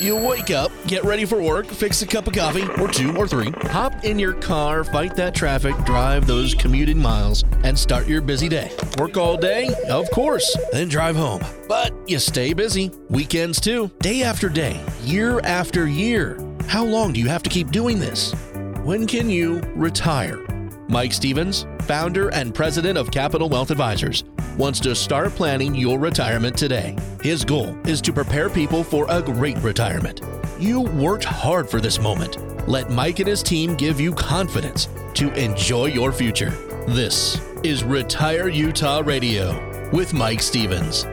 You wake up, get ready for work, fix a cup of coffee, or two or three, hop in your car, fight that traffic, drive those commuting miles, and start your busy day. Work all day? Of course, then drive home. But you stay busy. Weekends too, day after day, year after year. How long do you have to keep doing this? When can you retire? Mike Stevens, founder and president of Capital Wealth Advisors, wants to start planning your retirement today. His goal is to prepare people for a great retirement. You worked hard for this moment. Let Mike and his team give you confidence to enjoy your future. This is Retire Utah Radio with Mike Stevens.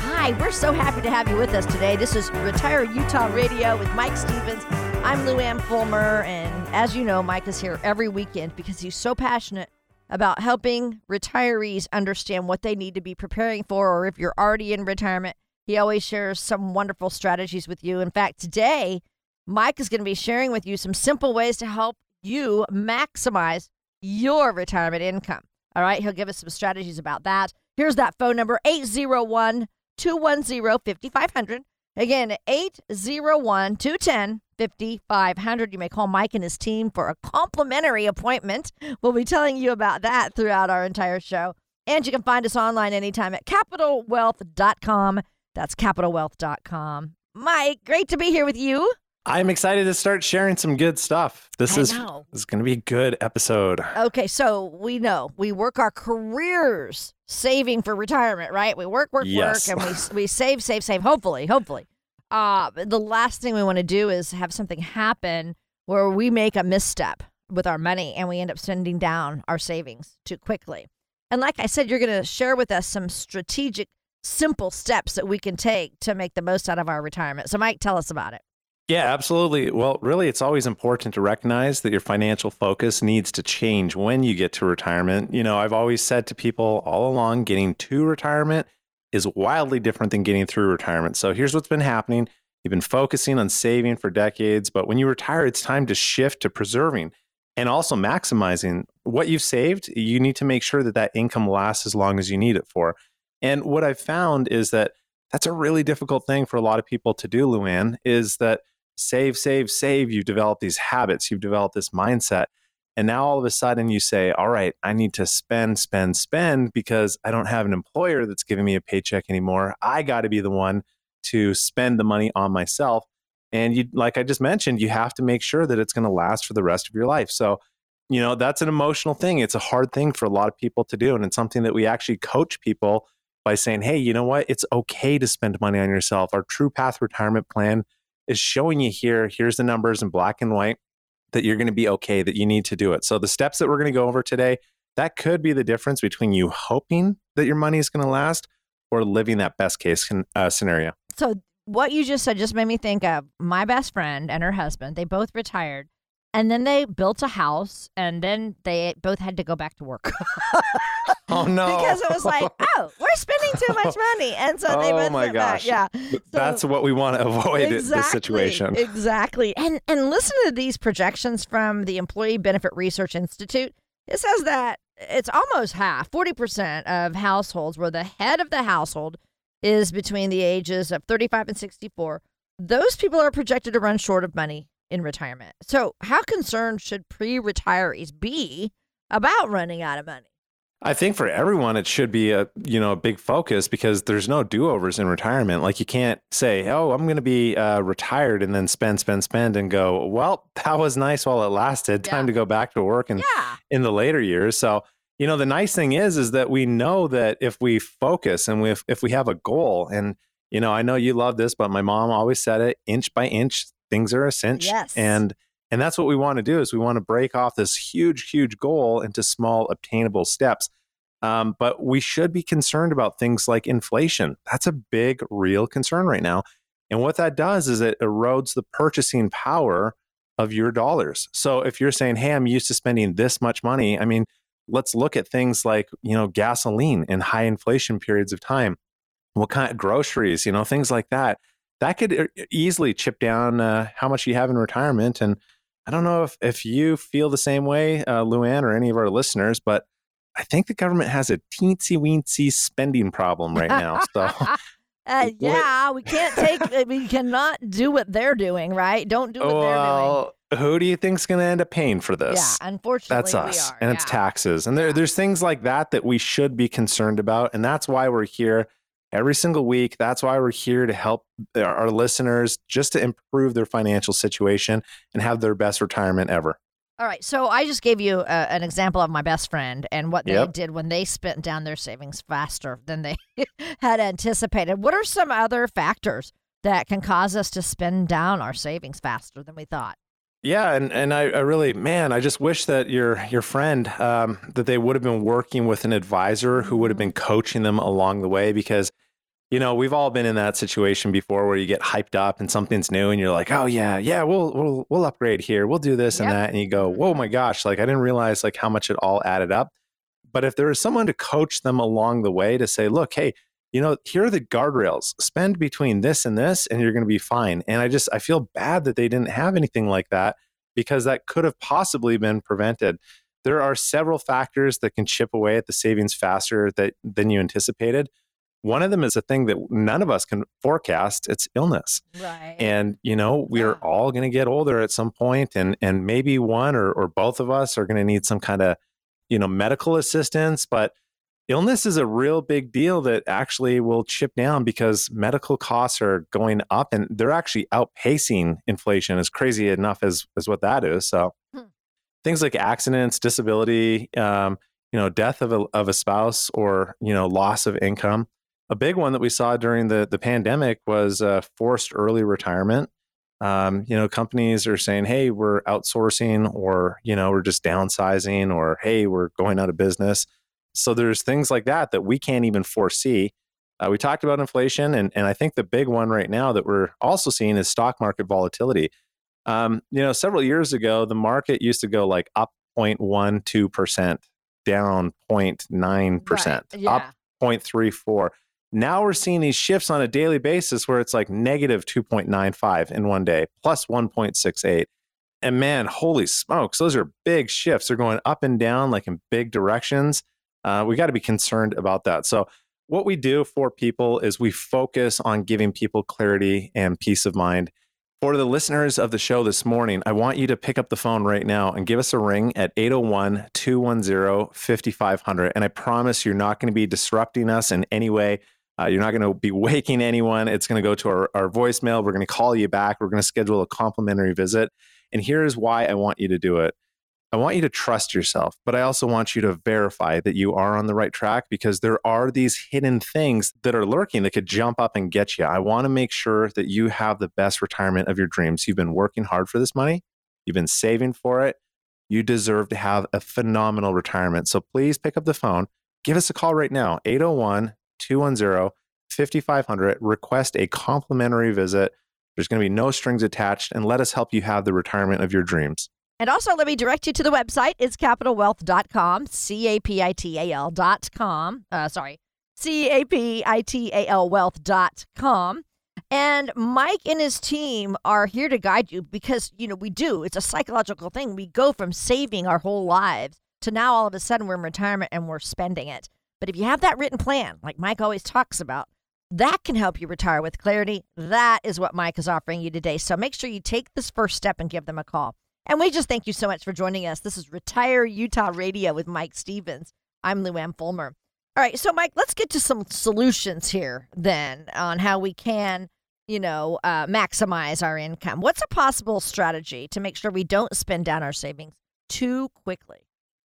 Hi, we're so happy to have you with us today. This is Retire Utah Radio with Mike Stevens. I'm Luann Fulmer, and as you know, Mike is here every weekend because he's so passionate about helping retirees understand what they need to be preparing for, or if you're already in retirement, he always shares some wonderful strategies with you. In fact, today, Mike is going to be sharing with you some simple ways to help you maximize your retirement income. All right, he'll give us some strategies about that. Here's that phone number 801 210 5500. Again, 801 210 5500. You may call Mike and his team for a complimentary appointment. We'll be telling you about that throughout our entire show. And you can find us online anytime at capitalwealth.com. That's capitalwealth.com. Mike, great to be here with you. I'm excited to start sharing some good stuff. This I is know. this is going to be a good episode. Okay, so we know we work our careers saving for retirement, right? We work, work, Yes. work, and we we save, save, save. Hopefully, hopefully. Uh, the last thing we want to do is have something happen where we make a misstep with our money and we end up sending down our savings too quickly. And like I said, you're going to share with us some strategic, simple steps that we can take to make the most out of our retirement. So, Mike, tell us about it. Yeah, absolutely. Well, really, it's always important to recognize that your financial focus needs to change when you get to retirement. You know, I've always said to people all along getting to retirement is wildly different than getting through retirement. So here's what's been happening you've been focusing on saving for decades, but when you retire, it's time to shift to preserving and also maximizing what you've saved. You need to make sure that that income lasts as long as you need it for. And what I've found is that that's a really difficult thing for a lot of people to do, Luann, is that save, save, save. You've developed these habits, you've developed this mindset. And now all of a sudden you say, all right, I need to spend, spend, spend because I don't have an employer that's giving me a paycheck anymore. I got to be the one to spend the money on myself. And you, like I just mentioned, you have to make sure that it's going to last for the rest of your life. So, you know, that's an emotional thing. It's a hard thing for a lot of people to do. And it's something that we actually coach people by saying, hey, you know what? It's okay to spend money on yourself. Our True Path Retirement Plan is showing you here. Here's the numbers in black and white that you're going to be okay, that you need to do it. So, the steps that we're going to go over today, that could be the difference between you hoping that your money is going to last or living that best case uh, scenario. So what you just said just made me think of my best friend and her husband. They both retired, and then they built a house, and then they both had to go back to work. Oh, no. because it was like, oh, we're spending too much money, and so they Oh, both my went back. gosh. Yeah, That's what we want to avoid in this exactly, situation. Exactly, and and listen to these projections from the Employee Benefit Research Institute. It says that it's almost half, forty percent of households where the head of the household is between the ages of thirty-five and sixty-four. Those people are projected to run short of money in retirement. So, how concerned should pre-retirees be about running out of money? I think for everyone it should be a you know a big focus because there's no do overs in retirement. Like you can't say, "Oh, I'm going to be uh, retired," and then spend, spend, spend, and go, "Well, that was nice while it lasted. Time Yeah. to go back to work." And Yeah, in the later years, so you know the nice thing is is that we know that if we focus and we, if if we have a goal, and you know I know you love this, but my mom always said it: inch by inch, things are a cinch. Yes. And and that's what we want to do is we want to break off this huge, huge goal into small, obtainable steps. Um, but we should be concerned about things like inflation. That's a big, real concern right now. And what that does is it erodes the purchasing power of your dollars. So if you're saying, "Hey, I'm used to spending this much money," I mean, let's look at things like you know gasoline in high inflation periods of time. What kind of groceries, you know, things like that. That could easily chip down uh, how much you have in retirement. And I don't know if, if you feel the same way, uh, Luann, or any of our listeners, but I think the government has a teensy weensy spending problem right now. So Uh, yeah, we can't take. we cannot do what they're doing, right? Don't do what they're doing. Well, who do you think's going to end up paying for this? Yeah, unfortunately, That's us, and it's taxes, and there, Yeah. there's things like that that we should be concerned about, and that's why we're here every single week. That's why we're here to help our our listeners just to improve their financial situation and have their best retirement ever. All right, so I just gave you uh, an example of my best friend and what they Yep. did when they spent down their savings faster than they had anticipated. What are some other factors that can cause us to spend down our savings faster than we thought? Yeah, and and I, I really, man, I just wish that your your friend um, that they would have been working with an advisor who would have been coaching them along the way because. You know, we've all been in that situation before where you get hyped up and something's new and you're like, "Oh yeah, yeah, we'll we'll we'll upgrade here. We'll do this Yep. and that." And you go, "Whoa, my gosh, like I didn't realize like how much it all added up." But if there is someone to coach them along the way to say, "Look, hey, you know, here are the guardrails. Spend between this and this and you're going to be fine." And I just I feel bad that they didn't have anything like that because that could have possibly been prevented. There are several factors that can chip away at the savings faster that, than you anticipated. One of them is a thing that none of us can forecast. It's illness. Right. And, you know, we are Yeah. all going to get older at some point and, and maybe one or, or both of us are going to need some kind of, you know, medical assistance. But illness is a real big deal that actually will chip down because medical costs are going up and they're actually outpacing inflation as crazy enough as, as what that is. So Hmm. things like accidents, disability, um, you know, death of a, of a spouse or, you know, loss of income. A big one that we saw during the, the pandemic was uh, forced early retirement. Um, you know, companies are saying, hey, we're outsourcing or, you know, we're just downsizing or, hey, we're going out of business. So there's things like that that we can't even foresee. Uh, we talked about inflation, and, and I think the big one right now that we're also seeing is stock market volatility. Um, you know, several years ago, the market used to go like up 0.12%, down 0.9%, Right. Yeah. up 0.34. Now we're seeing these shifts on a daily basis where it's like negative 2.95 in one day, plus 1.68. And man, holy smokes, those are big shifts. They're going up and down like in big directions. Uh, we got to be concerned about that. So, what we do for people is we focus on giving people clarity and peace of mind. For the listeners of the show this morning, I want you to pick up the phone right now and give us a ring at 801 210 5500. And I promise you're not going to be disrupting us in any way. Uh, you're not going to be waking anyone. It's going to go to our, our voicemail. We're going to call you back. We're going to schedule a complimentary visit. And here's why I want you to do it. I want you to trust yourself, but I also want you to verify that you are on the right track because there are these hidden things that are lurking that could jump up and get you. I want to make sure that you have the best retirement of your dreams. You've been working hard for this money, you've been saving for it. You deserve to have a phenomenal retirement. So please pick up the phone, give us a call right now 801 210 5500. Request a complimentary visit. There's going to be no strings attached, and let us help you have the retirement of your dreams. And also, let me direct you to the website. It's capitalwealth.com, C A P I T A L.com. Uh, sorry, C A P I T A L wealth.com. And Mike and his team are here to guide you because, you know, we do. It's a psychological thing. We go from saving our whole lives to now all of a sudden we're in retirement and we're spending it. But if you have that written plan, like Mike always talks about, that can help you retire with clarity. That is what Mike is offering you today. So make sure you take this first step and give them a call. And we just thank you so much for joining us. This is Retire Utah Radio with Mike Stevens. I'm Lou Ann Fulmer. All right, so Mike, let's get to some solutions here then on how we can, you know, uh, maximize our income. What's a possible strategy to make sure we don't spend down our savings too quickly?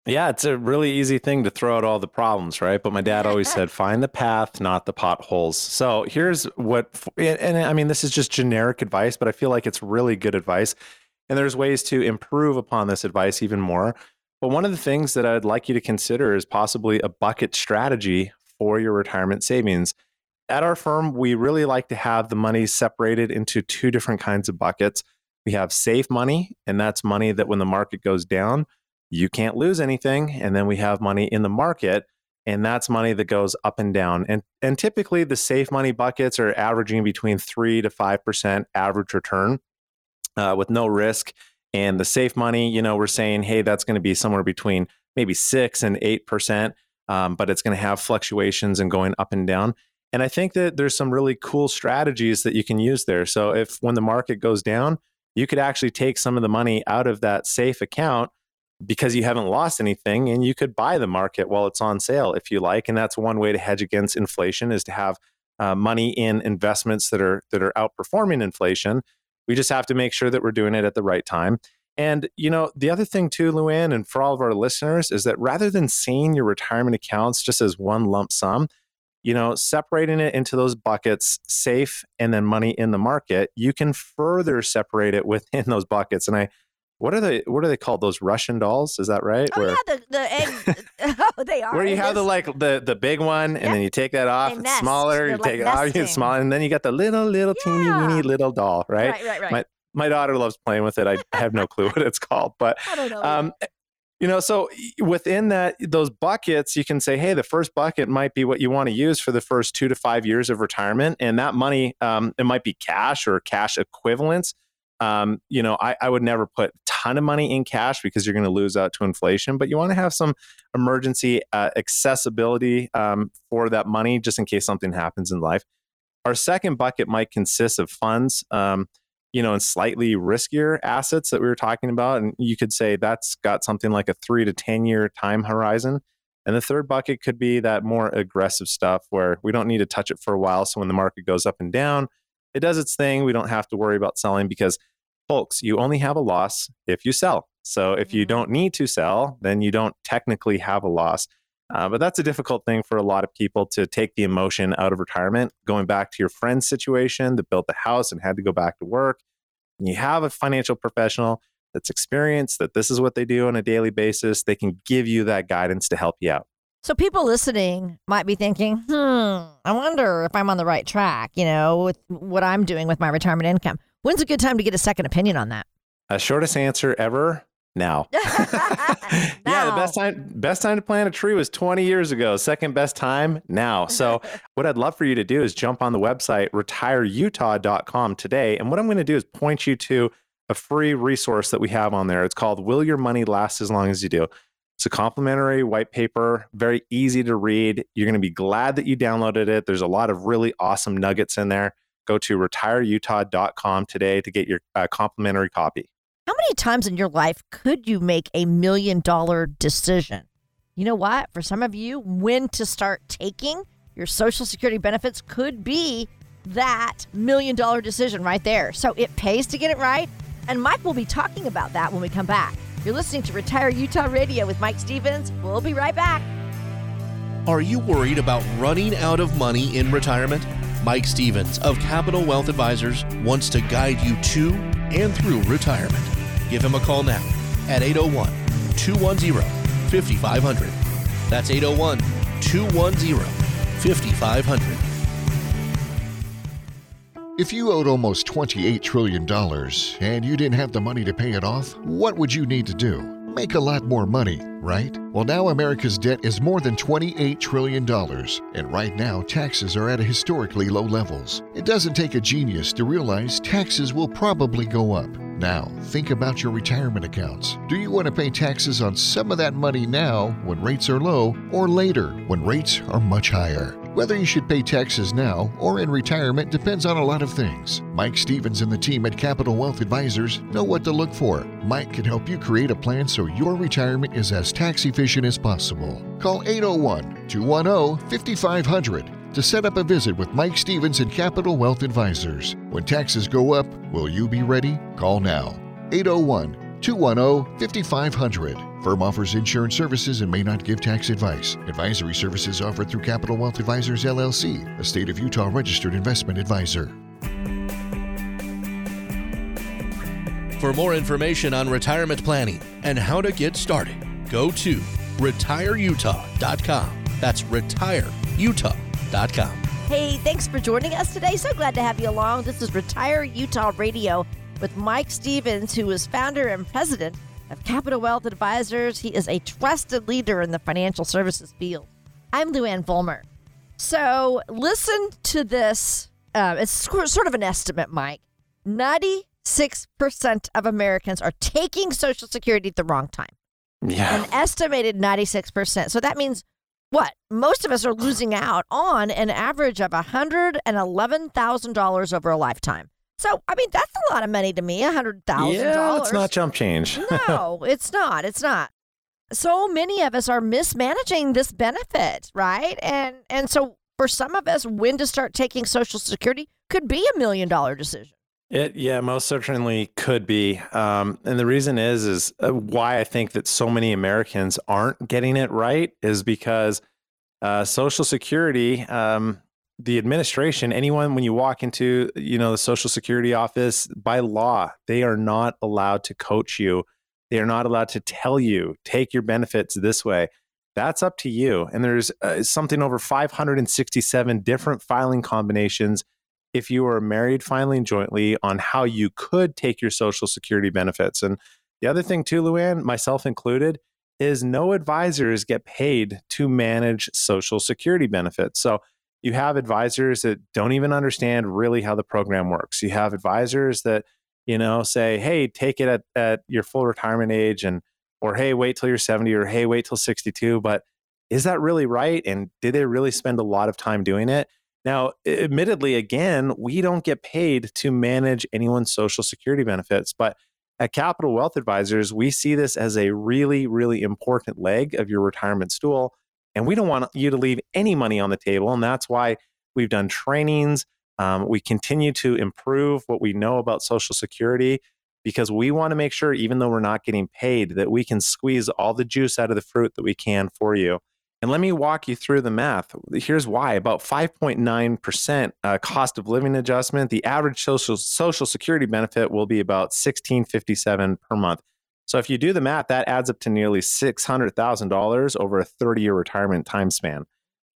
Yeah, it's a really easy thing to throw out all the problems, right? But my dad always said, find the path, not the potholes. So here's what, and, and I mean, this is just generic advice, but I feel like it's really good advice. And there's ways to improve upon this advice even more. But one of the things that I'd like you to consider is possibly a bucket strategy for your retirement savings. At our firm, we really like to have the money separated into two different kinds of buckets. We have safe money, and that's money that when the market goes down, you can't lose anything. And then we have money in the market, and that's money that goes up and down. And, and typically, the safe money buckets are averaging between 3 to 5% average return uh, with no risk. And the safe money, you know, we're saying, hey, that's going to be somewhere between maybe 6 and 8%, um, but it's going to have fluctuations and going up and down. And I think that there's some really cool strategies that you can use there. So if when the market goes down, you could actually take some of the money out of that safe account because you haven't lost anything and you could buy the market while it's on sale if you like and that's one way to hedge against inflation is to have uh, money in investments that are that are outperforming inflation we just have to make sure that we're doing it at the right time. And you know the other thing too luann and for all of our listeners is that rather than seeing your retirement accounts just as one lump sum you know separating it into those buckets safe and then money in the market you can further separate it within those buckets. And i what are they? What are they called? Those Russian dolls? Is that right? Oh Where, yeah, the the egg. oh, they are. Where you have the like the the big one, and then you take that off. It's smaller. They're you like take nesting. it off. It's smaller, and then you got the little little yeah. teeny weeny little doll. Right. Right. Right. Right. My my daughter loves playing with it. I have no clue what it's called, but I don't know. Um, you know, so within that those buckets, you can say, hey, the first bucket might be what you want to use for the first two to five years of retirement, and that money, um, it might be cash or cash equivalents um, you know, I, I would never put a ton of money in cash because you're going to lose out to inflation, but you want to have some emergency uh, accessibility um, for that money just in case something happens in life. Our second bucket might consist of funds, um, you know, and slightly riskier assets that we were talking about. And you could say that's got something like a three to 10 year time horizon. And the third bucket could be that more aggressive stuff where we don't need to touch it for a while. So when the market goes up and down, it does its thing. We don't have to worry about selling because folks, you only have a loss if you sell. So if you mm-hmm. don't need to sell, then you don't technically have a loss. Uh, but that's a difficult thing for a lot of people to take the emotion out of retirement. Going back to your friend's situation that built the house and had to go back to work, and you have a financial professional that's experienced that this is what they do on a daily basis, they can give you that guidance to help you out. So people listening might be thinking, hmm, I wonder if I'm on the right track, you know, with what I'm doing with my retirement income. When's a good time to get a second opinion on that? A shortest answer ever. Now. yeah, the best time best time to plant a tree was 20 years ago. Second best time now. So what I'd love for you to do is jump on the website retireutah.com today. And what I'm going to do is point you to a free resource that we have on there. It's called Will Your Money Last as Long as You Do? It's a complimentary white paper, very easy to read. You're going to be glad that you downloaded it. There's a lot of really awesome nuggets in there go to retireutah.com today to get your uh, complimentary copy. How many times in your life could you make a million dollar decision? You know what? For some of you, when to start taking your Social Security benefits could be that million dollar decision right there. So it pays to get it right. And Mike will be talking about that when we come back. You're listening to Retire Utah Radio with Mike Stevens. We'll be right back. Are you worried about running out of money in retirement? Mike Stevens of Capital Wealth Advisors wants to guide you to and through retirement. Give him a call now at 801 210 5500. That's 801 210 5500. If you owed almost $28 trillion and you didn't have the money to pay it off, what would you need to do? Make a lot more money right? Well, now America's debt is more than $28 trillion, and right now taxes are at historically low levels. It doesn't take a genius to realize taxes will probably go up. Now, think about your retirement accounts. Do you want to pay taxes on some of that money now when rates are low, or later when rates are much higher? Whether you should pay taxes now or in retirement depends on a lot of things. Mike Stevens and the team at Capital Wealth Advisors know what to look for. Mike can help you create a plan so your retirement is as tax efficient as possible. Call 801 210 5500 to set up a visit with Mike Stevens and Capital Wealth Advisors. When taxes go up, will you be ready? Call now. 801 210 5500. Firm offers insurance services and may not give tax advice. Advisory services offered through Capital Wealth Advisors LLC, a state of Utah registered investment advisor. For more information on retirement planning and how to get started, go to retireutah.com. That's retireutah.com. Hey, thanks for joining us today. So glad to have you along. This is Retire Utah Radio with Mike Stevens, who is founder and president of Capital Wealth Advisors. He is a trusted leader in the financial services field. I'm Luann Fulmer. So listen to this. Uh, it's sort of an estimate, Mike. 96% of Americans are taking Social Security at the wrong time. Yeah. An estimated 96%. So that means what? Most of us are losing out on an average of $111,000 over a lifetime. So, I mean, that's a lot of money to me, $100,000. Yeah, it's not jump change. no, it's not. It's not. So many of us are mismanaging this benefit, right? And and so for some of us, when to start taking Social Security could be a million dollar decision. It yeah, most certainly could be, um, and the reason is is uh, why I think that so many Americans aren't getting it right is because uh, Social Security, um, the administration, anyone when you walk into you know the Social Security office by law, they are not allowed to coach you. They are not allowed to tell you take your benefits this way. That's up to you. And there's uh, something over 567 different filing combinations if you are married filing jointly on how you could take your social security benefits. And the other thing too, Luann, myself included, is no advisors get paid to manage social security benefits. So you have advisors that don't even understand really how the program works. You have advisors that, you know, say, hey, take it at, at your full retirement age and or hey, wait till you're 70 or hey, wait till 62. But is that really right? And did they really spend a lot of time doing it? Now, admittedly, again, we don't get paid to manage anyone's social security benefits, but at Capital Wealth Advisors, we see this as a really, really important leg of your retirement stool. And we don't want you to leave any money on the table. And that's why we've done trainings. Um, we continue to improve what we know about Social Security because we want to make sure, even though we're not getting paid, that we can squeeze all the juice out of the fruit that we can for you. And let me walk you through the math. Here's why about 5.9% uh, cost of living adjustment. The average social, social security benefit will be about 1657 per month. So if you do the math, that adds up to nearly $600,000 over a 30 year retirement time span.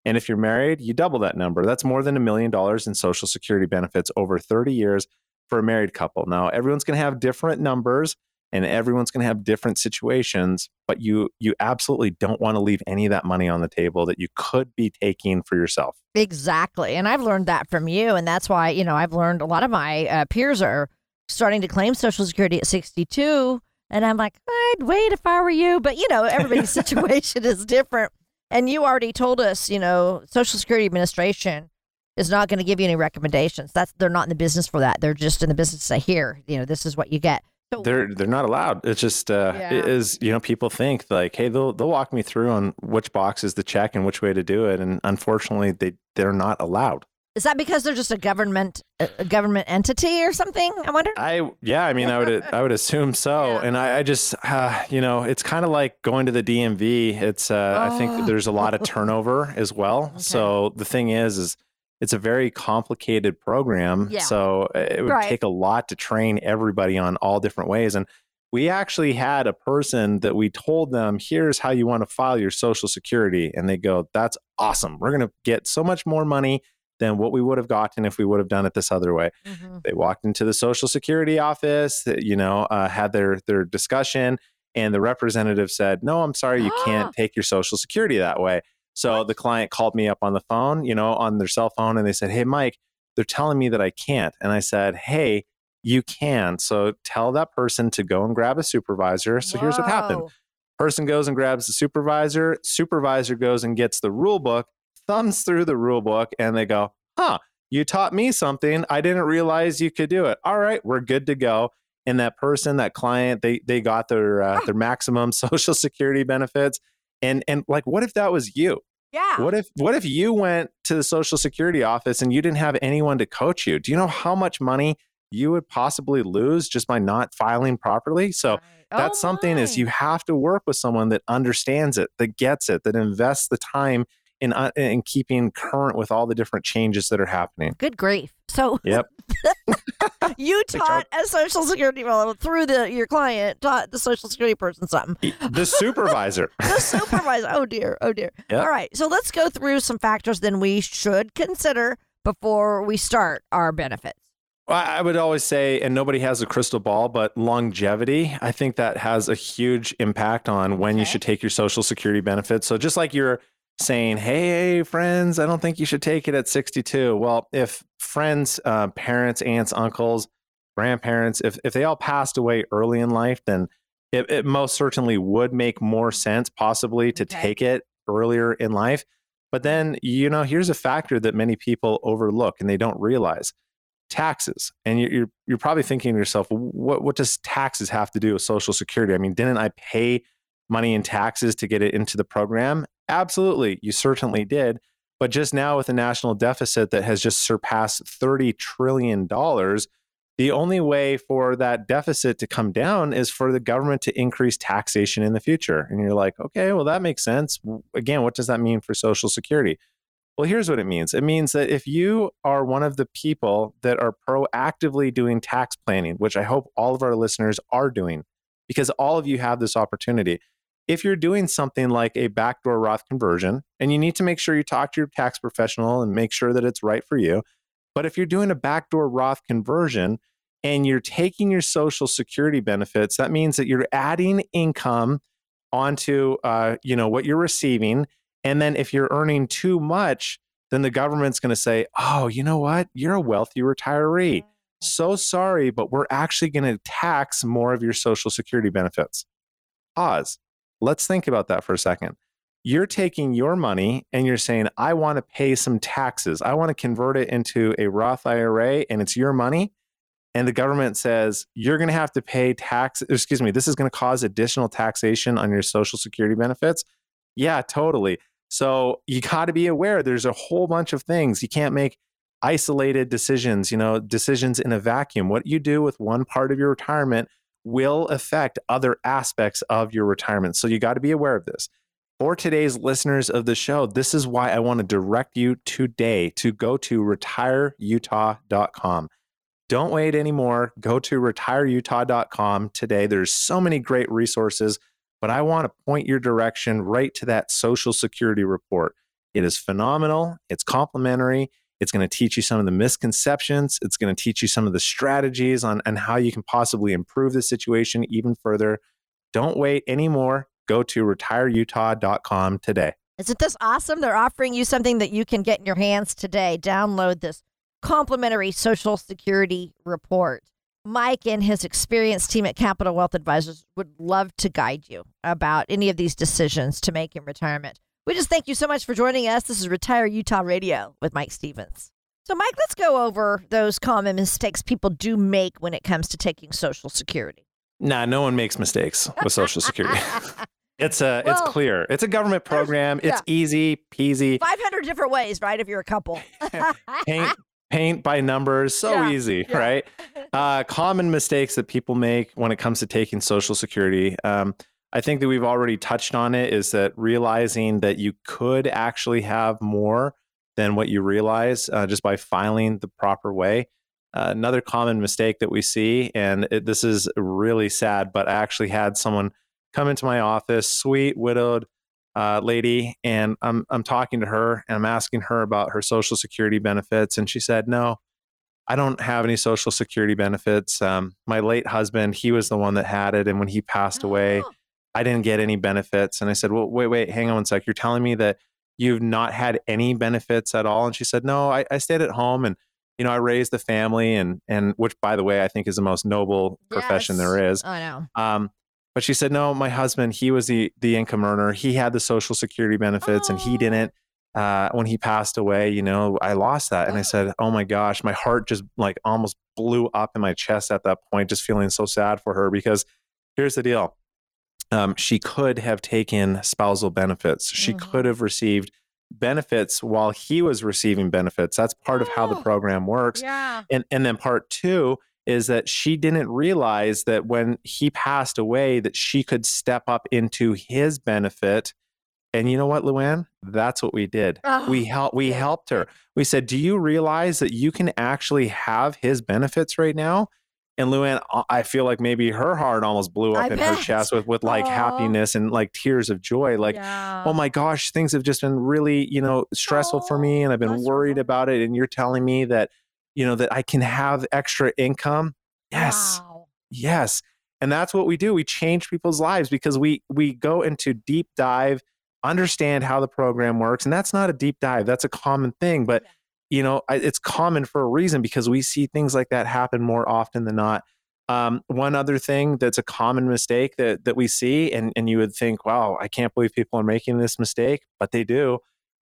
And if you're married, you double that number. That's more than a million dollars in social security benefits over 30 years for a married couple. Now, everyone's going to have different numbers and everyone's going to have different situations but you you absolutely don't want to leave any of that money on the table that you could be taking for yourself exactly and i've learned that from you and that's why you know i've learned a lot of my uh, peers are starting to claim social security at 62 and i'm like i'd wait if i were you but you know everybody's situation is different and you already told us you know social security administration is not going to give you any recommendations that's they're not in the business for that they're just in the business to say here you know this is what you get So, they're they're not allowed. It's just uh, yeah. it is you know people think like hey they'll they'll walk me through on which box is the check and which way to do it, and unfortunately they they're not allowed. Is that because they're just a government a government entity or something? I wonder. I yeah, I mean I would I would assume so, yeah. and I, I just uh, you know it's kind of like going to the DMV. It's uh, oh. I think oh. there's a lot of turnover as well. Okay. So the thing is is it's a very complicated program. Yeah. So it would right. take a lot to train everybody on all different ways. And we actually had a person that we told them, here's how you want to file your social security. And they go, that's awesome. We're going to get so much more money than what we would have gotten if we would have done it this other way. Mm-hmm. They walked into the social security office, you know, uh, had their, their discussion and the representative said, no, I'm sorry, you can't take your social security that way. So the client called me up on the phone, you know, on their cell phone, and they said, Hey, Mike, they're telling me that I can't. And I said, Hey, you can. So tell that person to go and grab a supervisor. So Whoa. here's what happened person goes and grabs the supervisor, supervisor goes and gets the rule book, thumbs through the rule book, and they go, Huh, you taught me something. I didn't realize you could do it. All right, we're good to go. And that person, that client, they they got their uh, their maximum social security benefits and and like what if that was you? Yeah. What if what if you went to the social security office and you didn't have anyone to coach you? Do you know how much money you would possibly lose just by not filing properly? So right. that's oh something is you have to work with someone that understands it, that gets it, that invests the time in uh, in keeping current with all the different changes that are happening. Good grief. So Yep. you taught a social security well through the your client taught the social security person something. The supervisor. the supervisor. Oh dear. Oh dear. Yep. All right. So let's go through some factors then we should consider before we start our benefits. I would always say, and nobody has a crystal ball, but longevity, I think that has a huge impact on when okay. you should take your social security benefits. So just like you're saying, hey, friends, I don't think you should take it at 62. Well, if friends, uh, parents, aunts, uncles, grandparents, if, if they all passed away early in life, then it, it most certainly would make more sense possibly to okay. take it earlier in life. But then, you know, here's a factor that many people overlook and they don't realize taxes. And you're, you're probably thinking to yourself, what, what does taxes have to do with Social Security? I mean, didn't I pay money in taxes to get it into the program? Absolutely, you certainly did. But just now, with a national deficit that has just surpassed $30 trillion, the only way for that deficit to come down is for the government to increase taxation in the future. And you're like, okay, well, that makes sense. Again, what does that mean for Social Security? Well, here's what it means it means that if you are one of the people that are proactively doing tax planning, which I hope all of our listeners are doing, because all of you have this opportunity. If you're doing something like a backdoor Roth conversion, and you need to make sure you talk to your tax professional and make sure that it's right for you. But if you're doing a backdoor Roth conversion and you're taking your Social Security benefits, that means that you're adding income onto uh, you know what you're receiving and then if you're earning too much, then the government's going to say, oh, you know what? You're a wealthy retiree. So sorry, but we're actually going to tax more of your Social Security benefits. Pause. Let's think about that for a second. You're taking your money and you're saying, I want to pay some taxes. I want to convert it into a Roth IRA and it's your money. And the government says, you're going to have to pay tax. Excuse me, this is going to cause additional taxation on your Social Security benefits. Yeah, totally. So you got to be aware there's a whole bunch of things. You can't make isolated decisions, you know, decisions in a vacuum. What you do with one part of your retirement will affect other aspects of your retirement. So you got to be aware of this. For today's listeners of the show, this is why I want to direct you today to go to retireutah.com. Don't wait anymore. Go to retireutah.com today. There's so many great resources but I want to point your direction right to that Social Security report. It is phenomenal, it's complimentary. It's going to teach you some of the misconceptions. It's going to teach you some of the strategies on, on how you can possibly improve the situation even further. Don't wait anymore. Go to retireutah.com today. Isn't this awesome? They're offering you something that you can get in your hands today. Download this complimentary Social Security report. Mike and his experienced team at Capital Wealth Advisors would love to guide you about any of these decisions to make in retirement. We just thank you so much for joining us. This is Retire Utah Radio with Mike Stevens. So, Mike, let's go over those common mistakes people do make when it comes to taking Social Security. Nah, no one makes mistakes with Social Security. It's a, well, it's clear. It's a government program. It's easy peasy. Five hundred different ways, right? If you're a couple. paint, paint by numbers, so yeah. easy, yeah. right? Uh, common mistakes that people make when it comes to taking Social Security. Um, I think that we've already touched on it is that realizing that you could actually have more than what you realize uh, just by filing the proper way. Uh, another common mistake that we see, and it, this is really sad, but I actually had someone come into my office, sweet widowed uh, lady, and I'm I'm talking to her and I'm asking her about her Social Security benefits, and she said, "No, I don't have any social security benefits. Um, my late husband, he was the one that had it. And when he passed away, oh. I didn't get any benefits. And I said, well, wait, wait, hang on one sec. You're telling me that you've not had any benefits at all? And she said, no, I, I stayed at home and, you know, I raised the family and, and which by the way, I think is the most noble profession yes. there is. I know. Um, but she said, no, my husband, he was the, the income earner. He had the social security benefits oh. and he didn't uh, when he passed away, you know, I lost that. And I said, oh my gosh, my heart just like almost blew up in my chest at that point, just feeling so sad for her because here's the deal. Um, she could have taken spousal benefits. She mm-hmm. could have received benefits while he was receiving benefits. That's part oh, of how the oh, program works. Yeah. And and then part two is that she didn't realize that when he passed away that she could step up into his benefit and you know what, Luann? That's what we did. Oh. We helped. We helped her. We said, "Do you realize that you can actually have his benefits right now?" And Luann, uh, I feel like maybe her heart almost blew up I in bet. her chest with with like happiness and like tears of joy. Like, yeah. oh my gosh, things have just been really you know stressful oh, for me, and I've been worried about it. And you're telling me that you know that I can have extra income. Yes, wow. yes, and that's what we do. We change people's lives because we we go into deep dive understand how the program works. And that's not a deep dive, that's a common thing. But, you know, it's common for a reason because we see things like that happen more often than not. Um, one other thing that's a common mistake that that we see, and and you would think, wow, I can't believe people are making this mistake, but they do,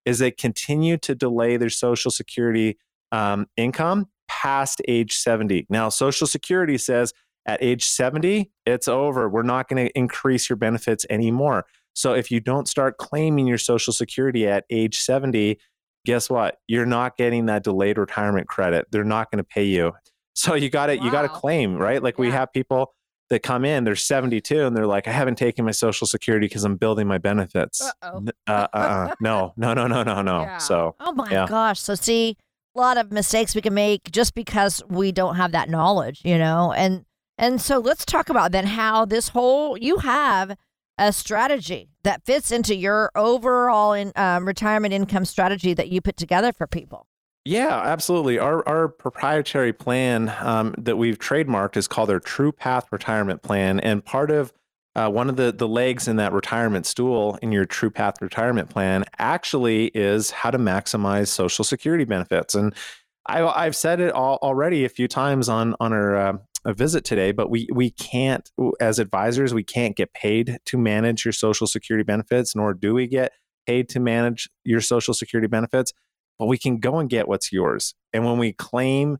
is they continue to delay their Social Security um, income past age 70. Now, Social Security says at age 70, it's over. We're not going to increase your benefits anymore. So if you don't start claiming your Social Security at age 70, guess what? You're not getting that delayed retirement credit. They're not going to pay you. So you got to wow. you got to claim, right? Like yeah. we have people that come in, they're 72 and they're like, I haven't taken my social security because I'm building my benefits. Uh-oh. Uh, uh, uh, no, no, no, no, no, no. Yeah. So, oh my yeah. gosh. So, see, a lot of mistakes we can make just because we don't have that knowledge, you know? And, and so let's talk about then how this whole, you have a strategy that fits into your overall in, um, retirement income strategy that you put together for people. Yeah, absolutely. Our our proprietary plan um, that we've trademarked is called our True Path Retirement Plan, and part of uh, one of the the legs in that retirement stool in your True Path Retirement Plan actually is how to maximize Social Security benefits. And I, I've said it all, already a few times on on our uh, a visit today, but we we can't as advisors we can't get paid to manage your Social Security benefits, nor do we get paid to manage your Social Security benefits but we can go and get what's yours. And when we claim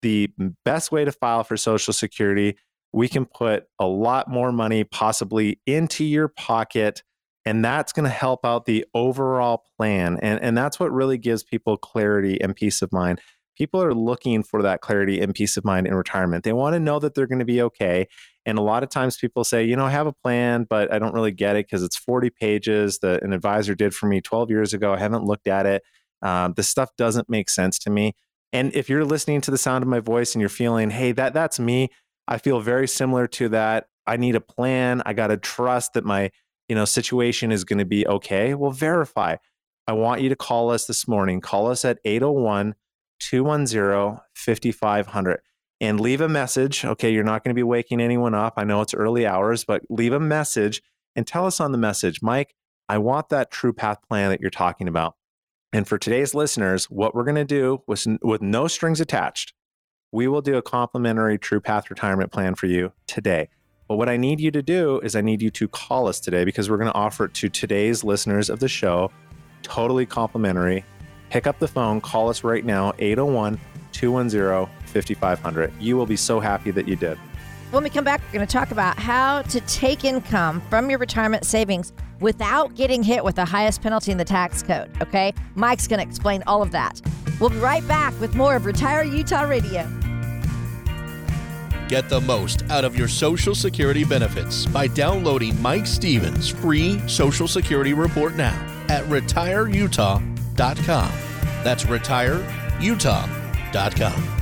the best way to file for Social Security, we can put a lot more money possibly into your pocket. And that's going to help out the overall plan. And, and that's what really gives people clarity and peace of mind. People are looking for that clarity and peace of mind in retirement. They want to know that they're going to be okay. And a lot of times people say, you know, I have a plan, but I don't really get it because it's 40 pages that an advisor did for me 12 years ago. I haven't looked at it. Um, this stuff doesn't make sense to me. And if you're listening to the sound of my voice and you're feeling, hey, that that's me, I feel very similar to that. I need a plan. I got to trust that my you know situation is going to be okay. Well, verify. I want you to call us this morning. Call us at 801 210 5500 and leave a message. Okay, you're not going to be waking anyone up. I know it's early hours, but leave a message and tell us on the message, Mike, I want that true path plan that you're talking about. And for today's listeners, what we're going to do with, with no strings attached, we will do a complimentary True Path retirement plan for you today. But what I need you to do is I need you to call us today because we're going to offer it to today's listeners of the show, totally complimentary. Pick up the phone, call us right now, 801 210 5500. You will be so happy that you did. When we come back, we're going to talk about how to take income from your retirement savings without getting hit with the highest penalty in the tax code. Okay? Mike's going to explain all of that. We'll be right back with more of Retire Utah Radio. Get the most out of your Social Security benefits by downloading Mike Stevens' free Social Security report now at retireutah.com. That's retireutah.com.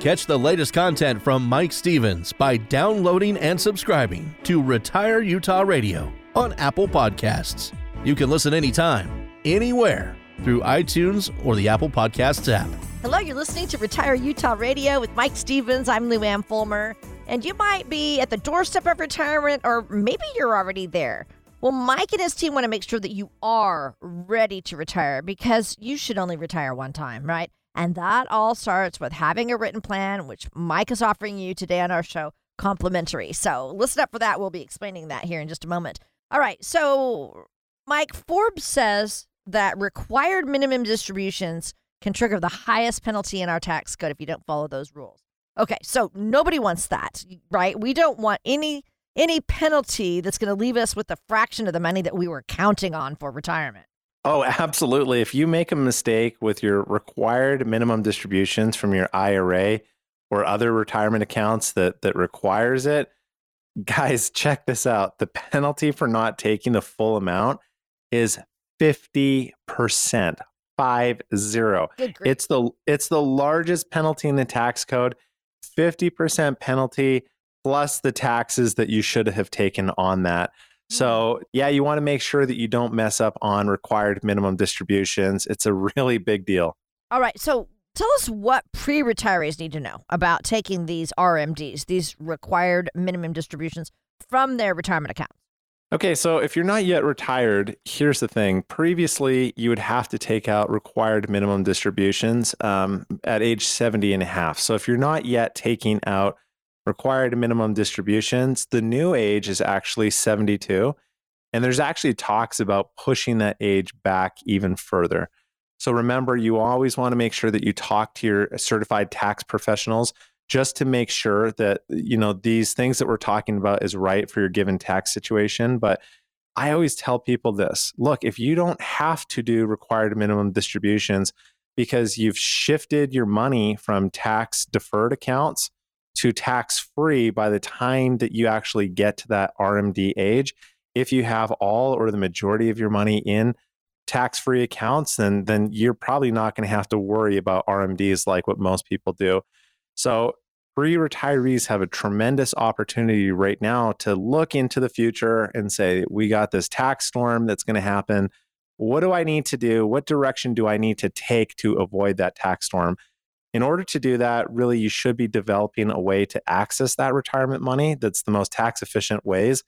Catch the latest content from Mike Stevens by downloading and subscribing to Retire Utah Radio on Apple Podcasts. You can listen anytime, anywhere through iTunes or the Apple Podcasts app. Hello, you're listening to Retire Utah Radio with Mike Stevens. I'm Lou Fulmer, and you might be at the doorstep of retirement, or maybe you're already there. Well, Mike and his team want to make sure that you are ready to retire because you should only retire one time, right? And that all starts with having a written plan, which Mike is offering you today on our show complimentary. So listen up for that. We'll be explaining that here in just a moment. All right. So, Mike, Forbes says that required minimum distributions can trigger the highest penalty in our tax code if you don't follow those rules. Okay, so nobody wants that, right? We don't want any any penalty that's going to leave us with a fraction of the money that we were counting on for retirement. Oh, absolutely. If you make a mistake with your required minimum distributions from your IRA or other retirement accounts that that requires it, guys, check this out. The penalty for not taking the full amount is 50%. Five zero. It's the it's the largest penalty in the tax code. 50% penalty plus the taxes that you should have taken on that. So, yeah, you want to make sure that you don't mess up on required minimum distributions. It's a really big deal. All right. So, tell us what pre retirees need to know about taking these RMDs, these required minimum distributions from their retirement accounts. Okay, so if you're not yet retired, here's the thing. Previously, you would have to take out required minimum distributions um, at age 70 and a half. So if you're not yet taking out required minimum distributions, the new age is actually 72. And there's actually talks about pushing that age back even further. So remember, you always want to make sure that you talk to your certified tax professionals just to make sure that you know these things that we're talking about is right for your given tax situation but i always tell people this look if you don't have to do required minimum distributions because you've shifted your money from tax deferred accounts to tax free by the time that you actually get to that RMD age if you have all or the majority of your money in tax free accounts then then you're probably not going to have to worry about RMDs like what most people do so, pre retirees have a tremendous opportunity right now to look into the future and say, we got this tax storm that's going to happen. What do I need to do? What direction do I need to take to avoid that tax storm? In order to do that, really, you should be developing a way to access that retirement money that's the most tax efficient ways.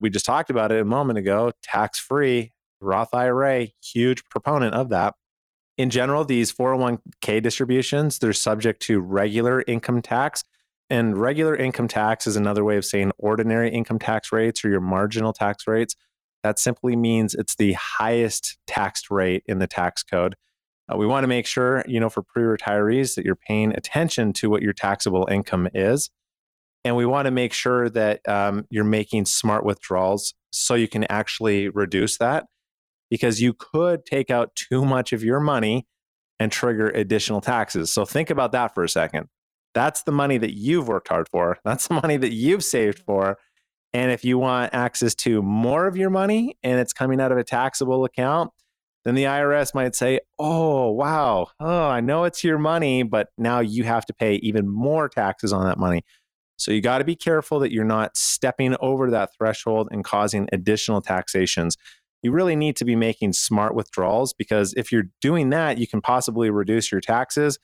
We just talked about it a moment ago tax free, Roth IRA, huge proponent of that in general, these 401k distributions, they're subject to regular income tax. And regular income tax is another way of saying ordinary income tax rates or your marginal tax rates. That simply means it's the highest taxed rate in the tax code. Uh, we want to make sure, you know, for pre-retirees that you're paying attention to what your taxable income is, and we want to make sure that um, you're making smart withdrawals so you can actually reduce that because you could take out too much of your money and trigger additional taxes. So think about that for a second. That's the money that you've worked hard for. That's the money that you've saved for. And if you want access to more of your money and it's coming out of a taxable account, then the IRS might say, Oh, wow. Oh, I know it's your money, but now you have to pay even more taxes on that money. So you got to be careful that you're not stepping over that threshold and causing additional taxations you really need to be making smart withdrawals because if you're doing that, you can possibly reduce your taxes.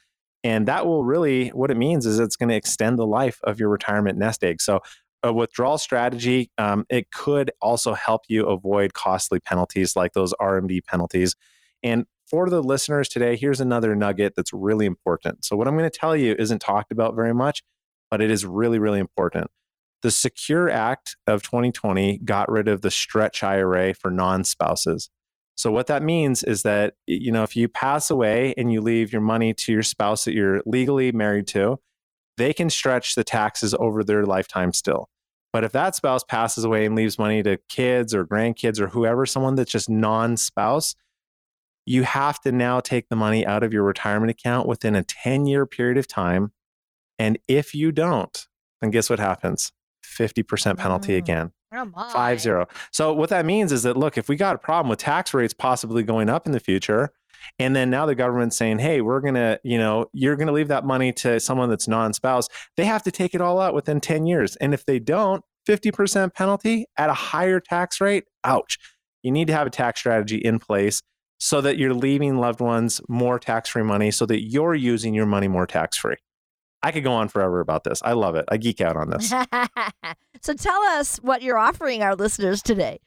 And that will really, what it means is it's going to extend the life of your retirement nest egg. So, a withdrawal strategy, um, it could also help you avoid costly penalties like those RMD penalties. And for the listeners today, here's another nugget that's really important. So, what I'm going to tell you isn't talked about very much, but it is really, really important. The Secure Act of 2020 got rid of the stretch IRA for non spouses. So, what that means is that, you know, if you pass away and you leave your money to your spouse that you're legally married to, they can stretch the taxes over their lifetime still. But if that spouse passes away and leaves money to kids or grandkids or whoever, someone that's just non spouse, you have to now take the money out of your retirement account within a 10 year period of time. And if you don't, then guess what happens? 50% penalty mm. again. Oh Five zero. So what that means is that look, if we got a problem with tax rates possibly going up in the future, and then now the government's saying, hey, we're gonna, you know, you're gonna leave that money to someone that's non-spouse, they have to take it all out within 10 years. And if they don't, 50% penalty at a higher tax rate, ouch. You need to have a tax strategy in place so that you're leaving loved ones more tax-free money so that you're using your money more tax-free. I could go on forever about this. I love it. I geek out on this. so tell us what you're offering our listeners today.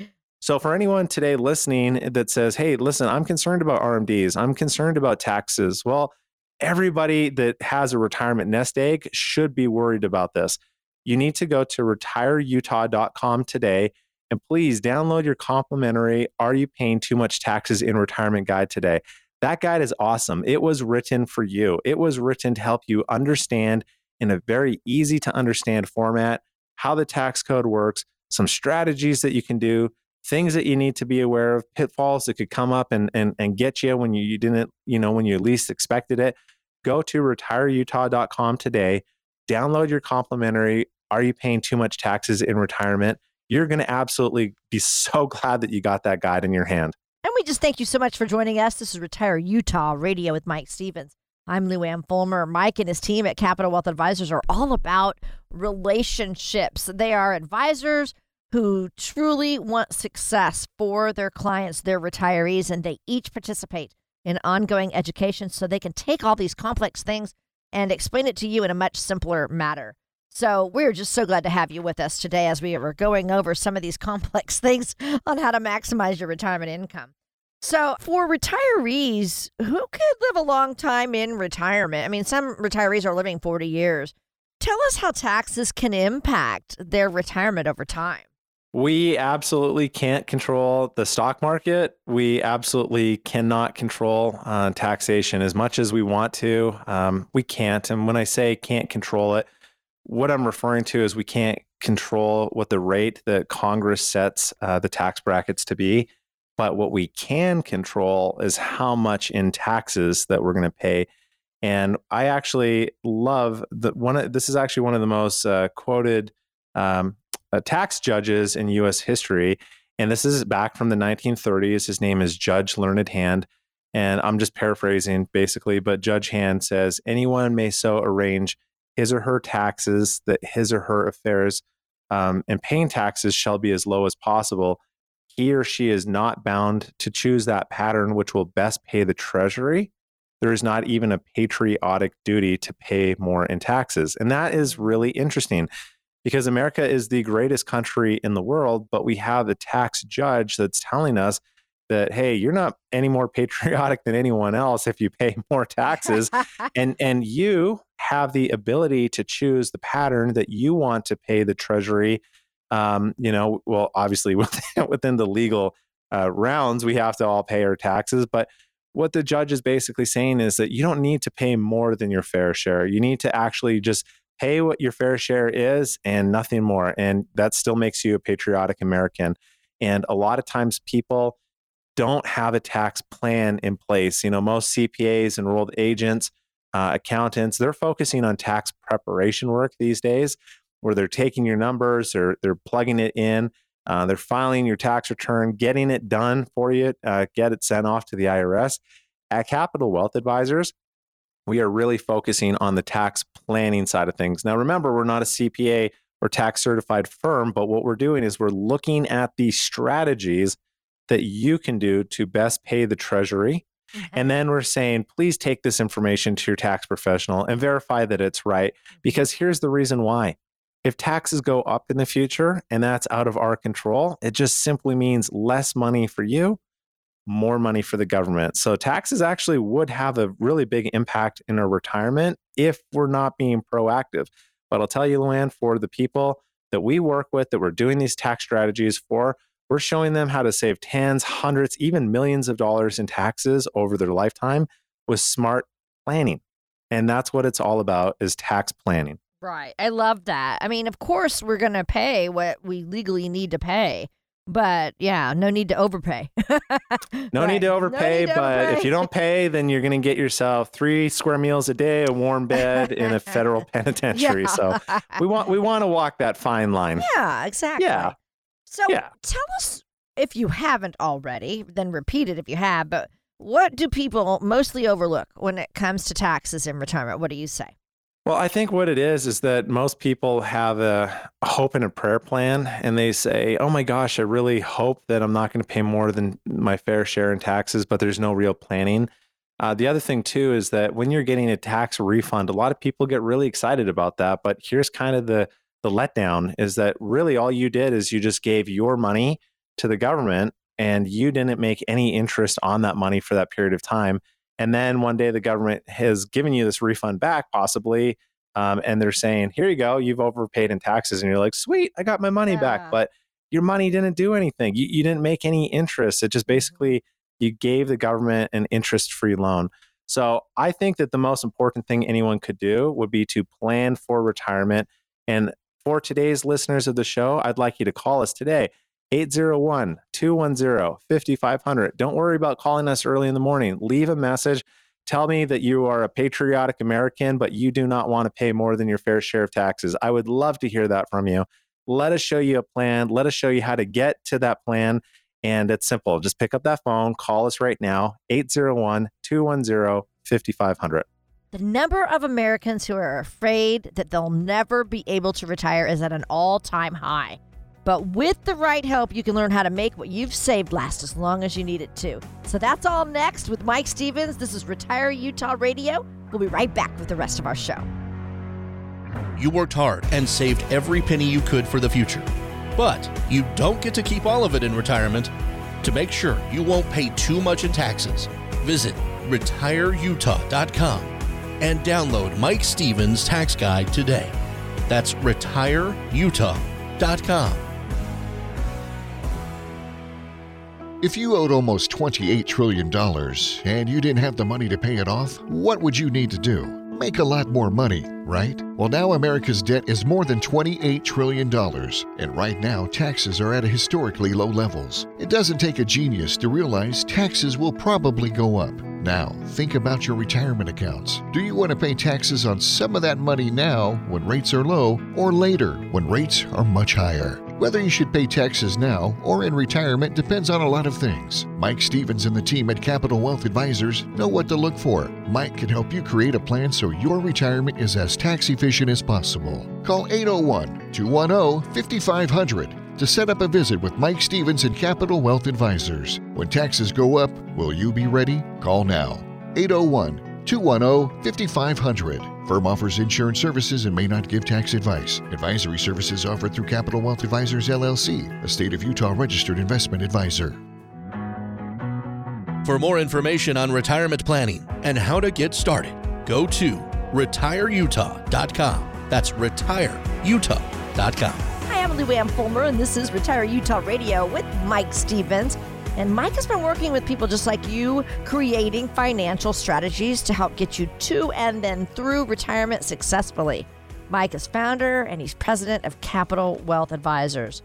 So, for anyone today listening that says, hey, listen, I'm concerned about RMDs, I'm concerned about taxes. Well, everybody that has a retirement nest egg should be worried about this. You need to go to retireutah.com today and please download your complimentary Are You Paying Too Much Taxes in Retirement Guide today. That guide is awesome. It was written for you. It was written to help you understand in a very easy to understand format how the tax code works, some strategies that you can do, things that you need to be aware of, pitfalls that could come up and, and, and get you when you, you didn't, you know, when you least expected it. Go to retireutah.com today, download your complimentary Are You Paying Too Much Taxes in Retirement? You're going to absolutely be so glad that you got that guide in your hand. And we just thank you so much for joining us. This is Retire Utah Radio with Mike Stevens. I'm Lou Ann Fulmer. Mike and his team at Capital Wealth Advisors are all about relationships. They are advisors who truly want success for their clients, their retirees, and they each participate in ongoing education so they can take all these complex things and explain it to you in a much simpler manner. So we're just so glad to have you with us today as we are going over some of these complex things on how to maximize your retirement income. So, for retirees who could live a long time in retirement, I mean, some retirees are living 40 years. Tell us how taxes can impact their retirement over time. We absolutely can't control the stock market. We absolutely cannot control uh, taxation as much as we want to. Um, we can't. And when I say can't control it, what I'm referring to is we can't control what the rate that Congress sets uh, the tax brackets to be. But what we can control is how much in taxes that we're going to pay. And I actually love that one. This is actually one of the most uh, quoted um, uh, tax judges in U.S. history, and this is back from the 1930s. His name is Judge Learned Hand, and I'm just paraphrasing basically. But Judge Hand says anyone may so arrange his or her taxes that his or her affairs um, and paying taxes shall be as low as possible he or she is not bound to choose that pattern which will best pay the treasury. There is not even a patriotic duty to pay more in taxes. And that is really interesting because America is the greatest country in the world, but we have a tax judge that's telling us that hey you're not any more patriotic than anyone else if you pay more taxes and and you have the ability to choose the pattern that you want to pay the treasury um, you know, well, obviously within, within the legal uh, rounds, we have to all pay our taxes. But what the judge is basically saying is that you don't need to pay more than your fair share. You need to actually just pay what your fair share is and nothing more. And that still makes you a patriotic American. And a lot of times people don't have a tax plan in place. You know, most CPAs, enrolled agents, uh, accountants, they're focusing on tax preparation work these days where they're taking your numbers, or they're plugging it in, uh, they're filing your tax return, getting it done for you, uh, get it sent off to the IRS. At Capital Wealth Advisors, we are really focusing on the tax planning side of things. Now, remember, we're not a CPA or tax certified firm, but what we're doing is we're looking at the strategies that you can do to best pay the Treasury. Mm-hmm. And then we're saying, please take this information to your tax professional and verify that it's right. Mm-hmm. Because here's the reason why if taxes go up in the future and that's out of our control, it just simply means less money for you, more money for the government. So taxes actually would have a really big impact in our retirement if we're not being proactive. But I'll tell you, Luann, for the people that we work with that we're doing these tax strategies for, we're showing them how to save tens, hundreds, even millions of dollars in taxes over their lifetime with smart planning. And that's what it's all about is tax planning. Right. I love that. I mean, of course, we're going to pay what we legally need to pay. But yeah, no need to overpay. no right. need to overpay, no need to but overpay. if you don't pay, then you're going to get yourself three square meals a day, a warm bed in a federal penitentiary. Yeah. So we want we want to walk that fine line. Yeah, exactly. Yeah. So yeah. tell us if you haven't already, then repeat it if you have. But what do people mostly overlook when it comes to taxes in retirement? What do you say? Well, I think what it is is that most people have a, hope and a prayer plan, and they say, Oh my gosh, I really hope that I'm not going to pay more than my fair share in taxes, but there's no real planning. Uh, the other thing, too, is that when you're getting a tax refund, a lot of people get really excited about that. But here's kind of the, the letdown is that really all you did is you just gave your money to the government and you didn't make any interest on that money for that period of time. And then one day the government has given you this refund back, possibly. Um, and they're saying, here you go, you've overpaid in taxes. And you're like, sweet, I got my money yeah. back. But your money didn't do anything. You, you didn't make any interest. It just mm-hmm. basically, you gave the government an interest free loan. So I think that the most important thing anyone could do would be to plan for retirement. And for today's listeners of the show, I'd like you to call us today. 801 210 5500. Don't worry about calling us early in the morning. Leave a message. Tell me that you are a patriotic American, but you do not want to pay more than your fair share of taxes. I would love to hear that from you. Let us show you a plan. Let us show you how to get to that plan. And it's simple. Just pick up that phone, call us right now, 801 210 5500. The number of Americans who are afraid that they'll never be able to retire is at an all time high. But with the right help, you can learn how to make what you've saved last as long as you need it to. So that's all next with Mike Stevens. This is Retire Utah Radio. We'll be right back with the rest of our show. You worked hard and saved every penny you could for the future. But you don't get to keep all of it in retirement. To make sure you won't pay too much in taxes, visit retireutah.com and download Mike Stevens' tax guide today. That's retireutah.com. If you owed almost $28 trillion and you didn't have the money to pay it off, what would you need to do? Make a lot more money, right? Well, now America's debt is more than $28 trillion, and right now taxes are at historically low levels. It doesn't take a genius to realize taxes will probably go up. Now, think about your retirement accounts. Do you want to pay taxes on some of that money now when rates are low, or later when rates are much higher? Whether you should pay taxes now or in retirement depends on a lot of things. Mike Stevens and the team at Capital Wealth Advisors know what to look for. Mike can help you create a plan so your retirement is as tax efficient as possible. Call 801 210 5500 to set up a visit with Mike Stevens and Capital Wealth Advisors. When taxes go up, will you be ready? Call now. 801 210 5500. Firm offers insurance services and may not give tax advice. Advisory services offered through Capital Wealth Advisors LLC, a state of Utah registered investment advisor. For more information on retirement planning and how to get started, go to retireutah.com. That's retireutah.com. Hi, I'm Lou Ann Fulmer, and this is Retire Utah Radio with Mike Stevens. And Mike has been working with people just like you, creating financial strategies to help get you to and then through retirement successfully. Mike is founder and he's president of Capital Wealth Advisors.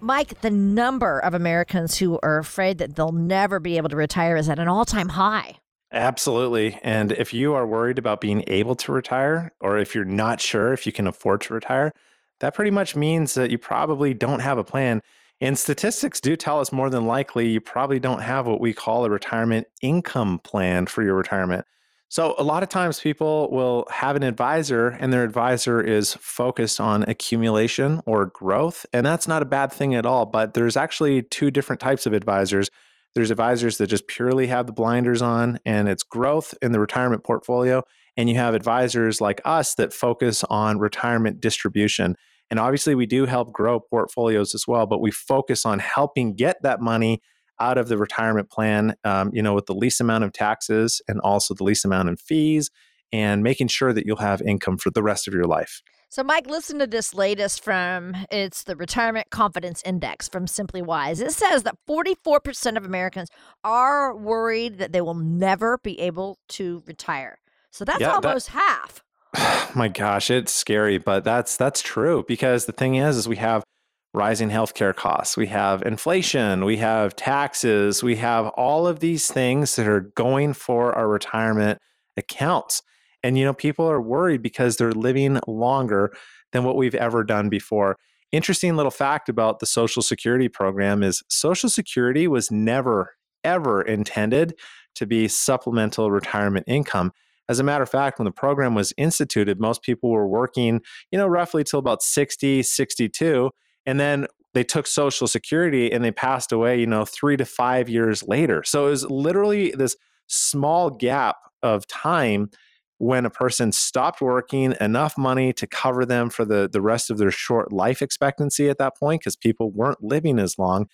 Mike, the number of Americans who are afraid that they'll never be able to retire is at an all time high. Absolutely. And if you are worried about being able to retire, or if you're not sure if you can afford to retire, that pretty much means that you probably don't have a plan. And statistics do tell us more than likely you probably don't have what we call a retirement income plan for your retirement. So, a lot of times people will have an advisor, and their advisor is focused on accumulation or growth. And that's not a bad thing at all. But there's actually two different types of advisors. There's advisors that just purely have the blinders on, and it's growth in the retirement portfolio. And you have advisors like us that focus on retirement distribution. And obviously, we do help grow portfolios as well, but we focus on helping get that money out of the retirement plan, um, you know, with the least amount of taxes and also the least amount in fees and making sure that you'll have income for the rest of your life. So, Mike, listen to this latest from it's the Retirement Confidence Index from SimplyWise. It says that 44% of Americans are worried that they will never be able to retire. So that's Yeah, that- almost half. my gosh, it's scary, but that's that's true because the thing is is we have rising healthcare costs, we have inflation, we have taxes, we have all of these things that are going for our retirement accounts. And you know, people are worried because they're living longer than what we've ever done before. Interesting little fact about the Social Security program is Social Security was never ever intended to be supplemental retirement income. As a matter of fact, when the program was instituted, most people were working, you know, roughly till about 60, 62. And then they took Social Security and they passed away, you know, three to five years later. So it was literally this small gap of time when a person stopped working enough money to cover them for the, the rest of their short life expectancy at that point because people weren't living as long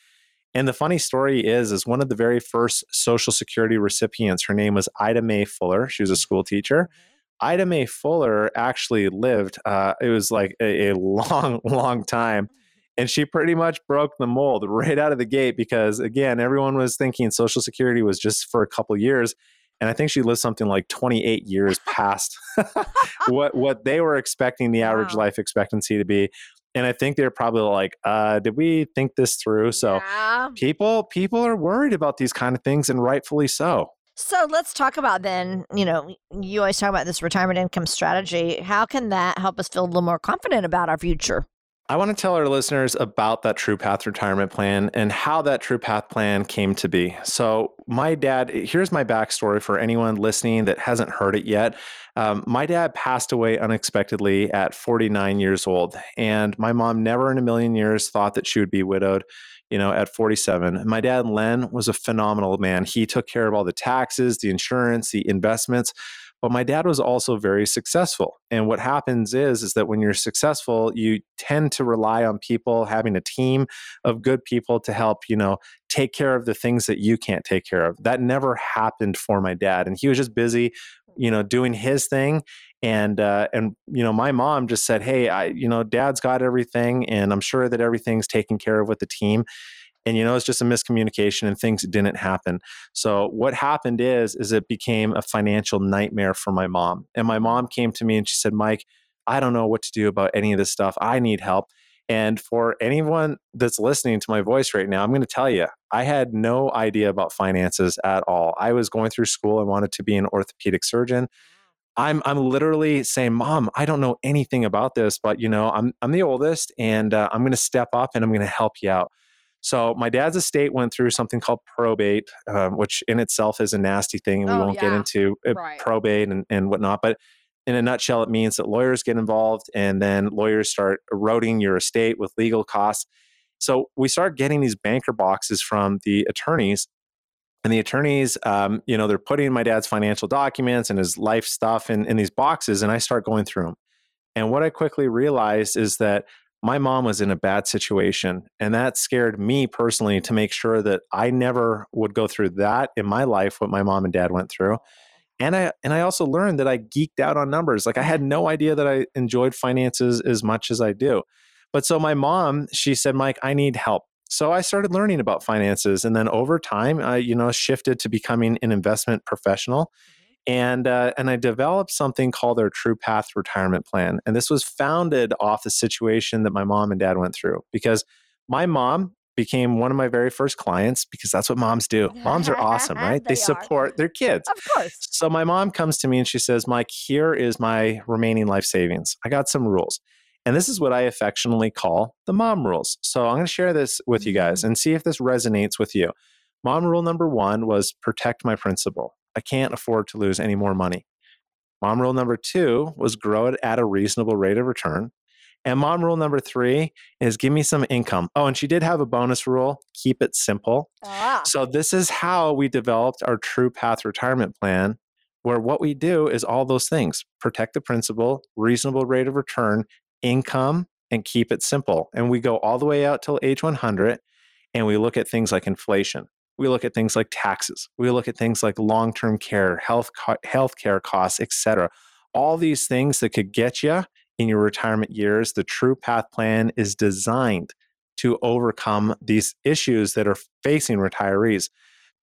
and the funny story is, is one of the very first Social Security recipients. Her name was Ida May Fuller. She was a school teacher. Ida May Fuller actually lived. Uh, it was like a, a long, long time, and she pretty much broke the mold right out of the gate because again, everyone was thinking Social Security was just for a couple years, and I think she lived something like 28 years past what what they were expecting the average Wow. life expectancy to be. And I think they're probably like, uh, did we think this through? So Yeah. people people are worried about these kind of things and rightfully so So let's talk about then, you know, you always talk about this retirement income strategy. How can that help us feel a little more confident about our future? i want to tell our listeners about that true path retirement plan and how that true path plan came to be so my dad here's my backstory for anyone listening that hasn't heard it yet um, my dad passed away unexpectedly at 49 years old and my mom never in a million years thought that she would be widowed you know at 47 my dad len was a phenomenal man he took care of all the taxes the insurance the investments but my dad was also very successful. And what happens is is that when you're successful, you tend to rely on people having a team of good people to help, you know, take care of the things that you can't take care of. That never happened for my dad and he was just busy, you know, doing his thing and uh, and you know my mom just said hey i you know dad's got everything and i'm sure that everything's taken care of with the team and you know it's just a miscommunication and things didn't happen. So what happened is is it became a financial nightmare for my mom and my mom came to me and she said mike i don't know what to do about any of this stuff. I need help and for anyone that's listening to my voice right now i'm going to tell you i had no idea about finances at all i was going through school and wanted to be an orthopedic surgeon I'm I'm literally saying, "Mom, I don't know anything about this, but you know, I'm I'm the oldest, and uh, I'm going to step up and I'm going to help you out." So my dad's estate went through something called probate, um, which in itself is a nasty thing, and we Oh, won't yeah. get into uh, Right. probate and, and whatnot. But in a nutshell, it means that lawyers get involved, and then lawyers start eroding your estate with legal costs. So we start getting these banker boxes from the attorneys, and the attorneys, um, you know, they're putting my dad's financial documents and his life stuff in, in these boxes, and I start going through them. And what I quickly realized is that my mom was in a bad situation. And that scared me personally to make sure that I never would go through that in my life, what my mom and dad went through. And I and I also learned that I geeked out on numbers. Like I had no idea that I enjoyed finances as much as I do. But so my mom, she said, Mike, I need help. So I started learning about finances. And then over time, I, you know, shifted to becoming an investment professional and uh, and I developed something called our True Path Retirement Plan, and this was founded off the situation that my mom and dad went through. Because my mom became one of my very first clients because that's what moms do. Moms are awesome, right? They They support their kids. Of course. So my mom comes to me and she says, "Mike, here is my remaining life savings. I got some rules." And this is what I affectionately call the mom rules. So I'm going to share this with you guys and see if this resonates with you. Mom rule number 1 was protect my principal. I can't afford to lose any more money. Mom rule number 2 was grow it at a reasonable rate of return. And mom rule number 3 is give me some income. Oh, and she did have a bonus rule, keep it simple. Ah. So this is how we developed our True Path retirement plan, where what we do is all those things: protect the principal, reasonable rate of return, income, and keep it simple. And we go all the way out till age 100, and we look at things like inflation. We look at things like taxes. We look at things like long-term care, health co- healthcare costs, etc. All these things that could get you in your retirement years. The True Path plan is designed to overcome these issues that are facing retirees.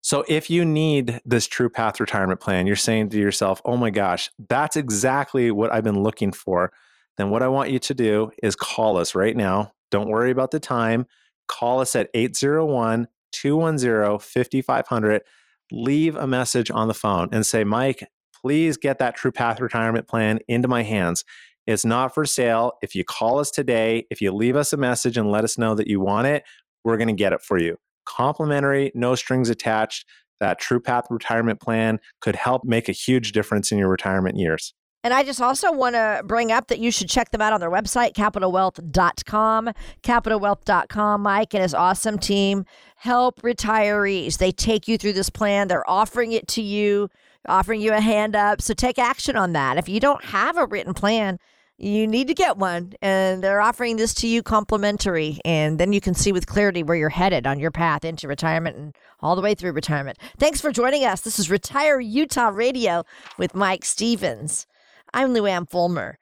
So if you need this True Path retirement plan, you're saying to yourself, "Oh my gosh, that's exactly what I've been looking for." Then what I want you to do is call us right now. Don't worry about the time. Call us at 801 210 5500. Leave a message on the phone and say, Mike, please get that True Path retirement plan into my hands. It's not for sale. If you call us today, if you leave us a message and let us know that you want it, we're going to get it for you. Complimentary, no strings attached. That True Path retirement plan could help make a huge difference in your retirement years. And I just also want to bring up that you should check them out on their website, capitalwealth.com. Capitalwealth.com, Mike and his awesome team help retirees. They take you through this plan, they're offering it to you, offering you a hand up. So take action on that. If you don't have a written plan, you need to get one, and they're offering this to you complimentary. And then you can see with clarity where you're headed on your path into retirement and all the way through retirement. Thanks for joining us. This is Retire Utah Radio with Mike Stevens. I'm Luann Fulmer.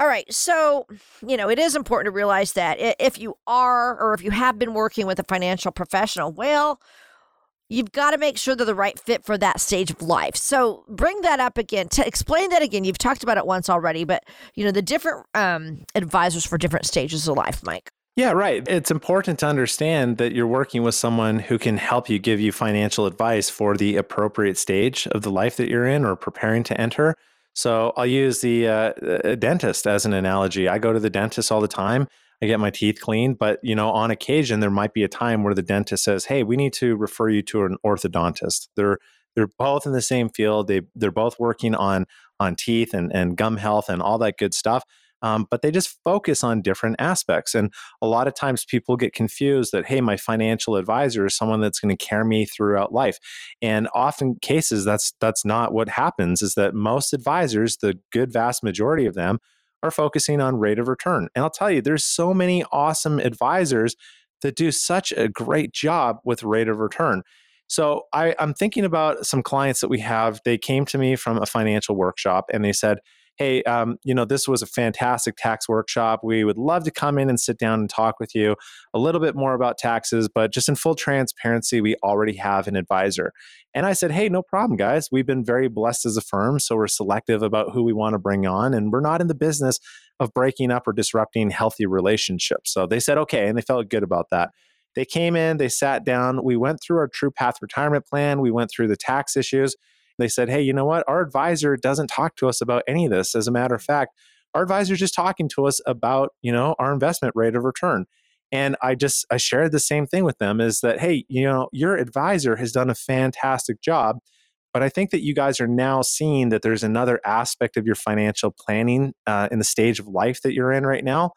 All right, so, you know, it is important to realize that if you are or if you have been working with a financial professional, well, you've got to make sure they're the right fit for that stage of life. So bring that up again. To explain that again, you've talked about it once already, but, you know, the different um, advisors for different stages of life, Mike. Yeah, right. It's important to understand that you're working with someone who can help you give you financial advice for the appropriate stage of the life that you're in or preparing to enter. So I'll use the uh, dentist as an analogy. I go to the dentist all the time. I get my teeth cleaned, but you know, on occasion there might be a time where the dentist says, "Hey, we need to refer you to an orthodontist." They're they're both in the same field. They they're both working on on teeth and and gum health and all that good stuff. Um, but they just focus on different aspects. And a lot of times people get confused that, hey, my financial advisor is someone that's going to carry me throughout life. And often cases, that's that's not what happens. Is that most advisors, the good vast majority of them, are focusing on rate of return. And I'll tell you, there's so many awesome advisors that do such a great job with rate of return. So I, I'm thinking about some clients that we have. They came to me from a financial workshop and they said, hey, um, you know, this was a fantastic tax workshop. We would love to come in and sit down and talk with you a little bit more about taxes, but just in full transparency, we already have an advisor. And I said, hey, no problem, guys. We've been very blessed as a firm, so we're selective about who we want to bring on, and we're not in the business of breaking up or disrupting healthy relationships. So they said, okay, and they felt good about that. They came in, they sat down, we went through our True Path retirement plan, we went through the tax issues. They said, hey, you know what? Our advisor doesn't talk to us about any of this. As a matter of fact, our advisor is just talking to us about, you know, our investment rate of return. And I just I shared the same thing with them is that, hey, you know, your advisor has done a fantastic job. But I think that you guys are now seeing that there's another aspect of your financial planning uh, in the stage of life that you're in right now.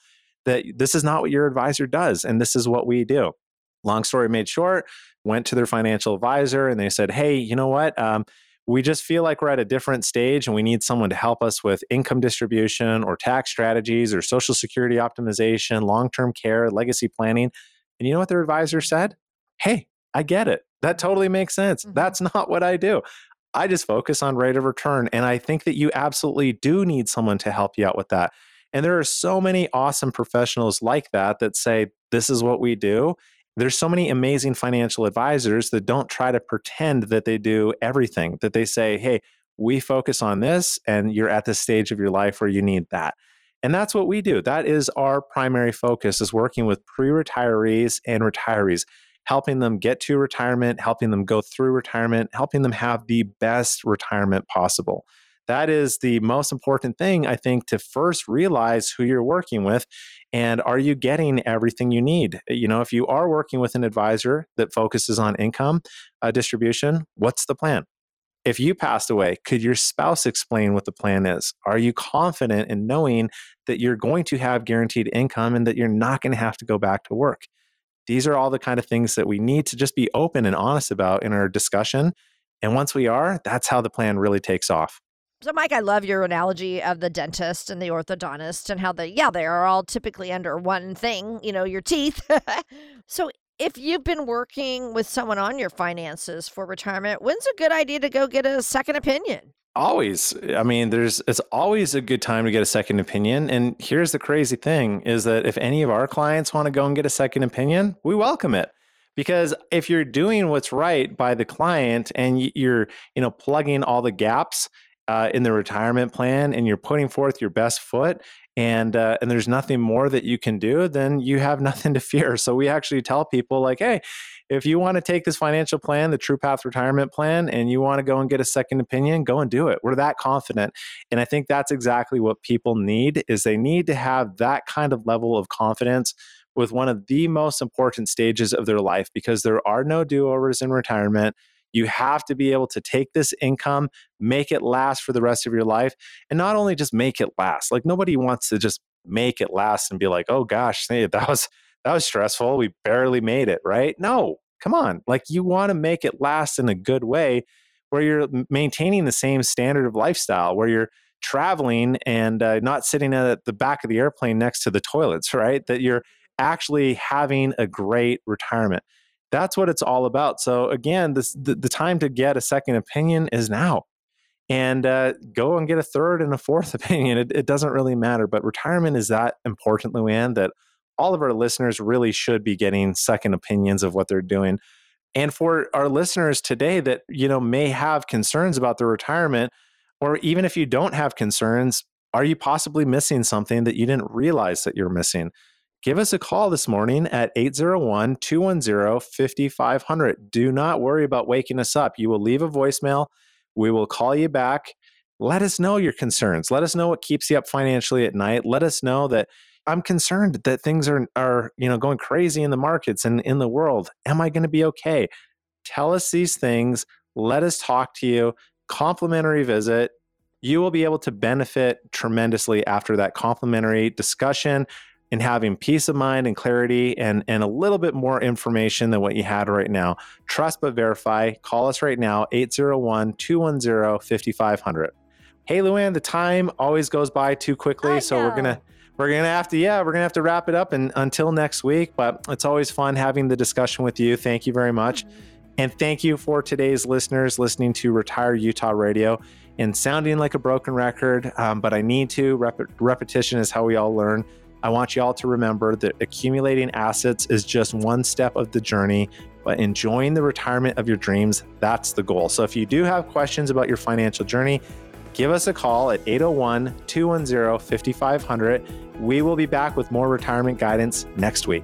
That this is not what your advisor does, and this is what we do. Long story made short, went to their financial advisor and they said, Hey, you know what? Um, we just feel like we're at a different stage and we need someone to help us with income distribution or tax strategies or social security optimization, long term care, legacy planning. And you know what their advisor said? Hey, I get it. That totally makes sense. Mm-hmm. That's not what I do. I just focus on rate of return. And I think that you absolutely do need someone to help you out with that. And there are so many awesome professionals like that that say, this is what we do there's so many amazing financial advisors that don't try to pretend that they do everything that they say hey we focus on this and you're at the stage of your life where you need that. And that's what we do. That is our primary focus is working with pre-retirees and retirees helping them get to retirement helping them go through retirement helping them have the best retirement possible that is the most important thing, I think, to first realize who you're working with and are you getting everything you need? You know, if you are working with an advisor that focuses on income uh, distribution, what's the plan? If you passed away, could your spouse explain what the plan is? Are you confident in knowing that you're going to have guaranteed income and that you're not going to have to go back to work? These are all the kind of things that we need to just be open and honest about in our discussion. And once we are, that's how the plan really takes off. So, Mike, I love your analogy of the dentist and the orthodontist and how they, yeah, they are all typically under one thing, you know, your teeth. so, if you've been working with someone on your finances for retirement, when's a good idea to go get a second opinion? Always. I mean, there's it's always a good time to get a second opinion. And here's the crazy thing is that if any of our clients want to go and get a second opinion, we welcome it because if you're doing what's right by the client and you're you know plugging all the gaps uh, in the retirement plan and you're putting forth your best foot and uh, and there's nothing more that you can do then you have nothing to fear. So we actually tell people like hey if you want to take this financial plan the true path retirement plan and you want to go and get a second opinion go and do it. We're that confident. And i think that's exactly what people need is they need to have that kind of level of confidence with one of the most important stages of their life because there are no do-overs in retirement you have to be able to take this income, make it last for the rest of your life, and not only just make it last. Like nobody wants to just make it last and be like, "Oh gosh, that was that was stressful. We barely made it." Right? No, come on. Like you want to make it last in a good way, where you're maintaining the same standard of lifestyle, where you're traveling and uh, not sitting at the back of the airplane next to the toilets, right? That you're actually having a great retirement. That's what it's all about. So again, this, the, the time to get a second opinion is now. And uh, go and get a third and a fourth opinion. It, it doesn't really matter. But retirement is that important, Luann, that all of our listeners really should be getting second opinions of what they're doing. And for our listeners today that you know may have concerns about their retirement, or even if you don't have concerns, are you possibly missing something that you didn't realize that you're missing? Give us a call this morning at 801 210 5500. Do not worry about waking us up. You will leave a voicemail. We will call you back. Let us know your concerns. Let us know what keeps you up financially at night. Let us know that I'm concerned that things are, are you know, going crazy in the markets and in the world. Am I going to be okay? Tell us these things. Let us talk to you. Complimentary visit you will be able to benefit tremendously after that complimentary discussion and having peace of mind and clarity and, and a little bit more information than what you had right now. Trust but verify. Call us right now, 801 210 5500. Hey, Luann, the time always goes by too quickly. I so we're going to. We're gonna have to, yeah, we're gonna have to wrap it up and until next week. But it's always fun having the discussion with you. Thank you very much. And thank you for today's listeners listening to Retire Utah Radio and sounding like a broken record. Um, but I need to. Rep- repetition is how we all learn. I want you all to remember that accumulating assets is just one step of the journey, but enjoying the retirement of your dreams, that's the goal. So if you do have questions about your financial journey, give us a call at 801 210 5500. We will be back with more retirement guidance next week.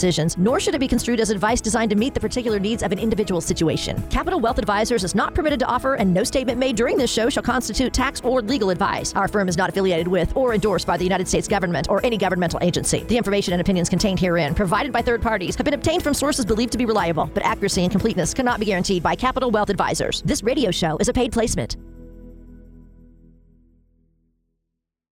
decisions, nor should it be construed as advice designed to meet the particular needs of an individual situation. Capital Wealth Advisors is not permitted to offer, and no statement made during this show shall constitute tax or legal advice. Our firm is not affiliated with or endorsed by the United States government or any governmental agency. The information and opinions contained herein, provided by third parties, have been obtained from sources believed to be reliable, but accuracy and completeness cannot be guaranteed by Capital Wealth Advisors. This radio show is a paid placement.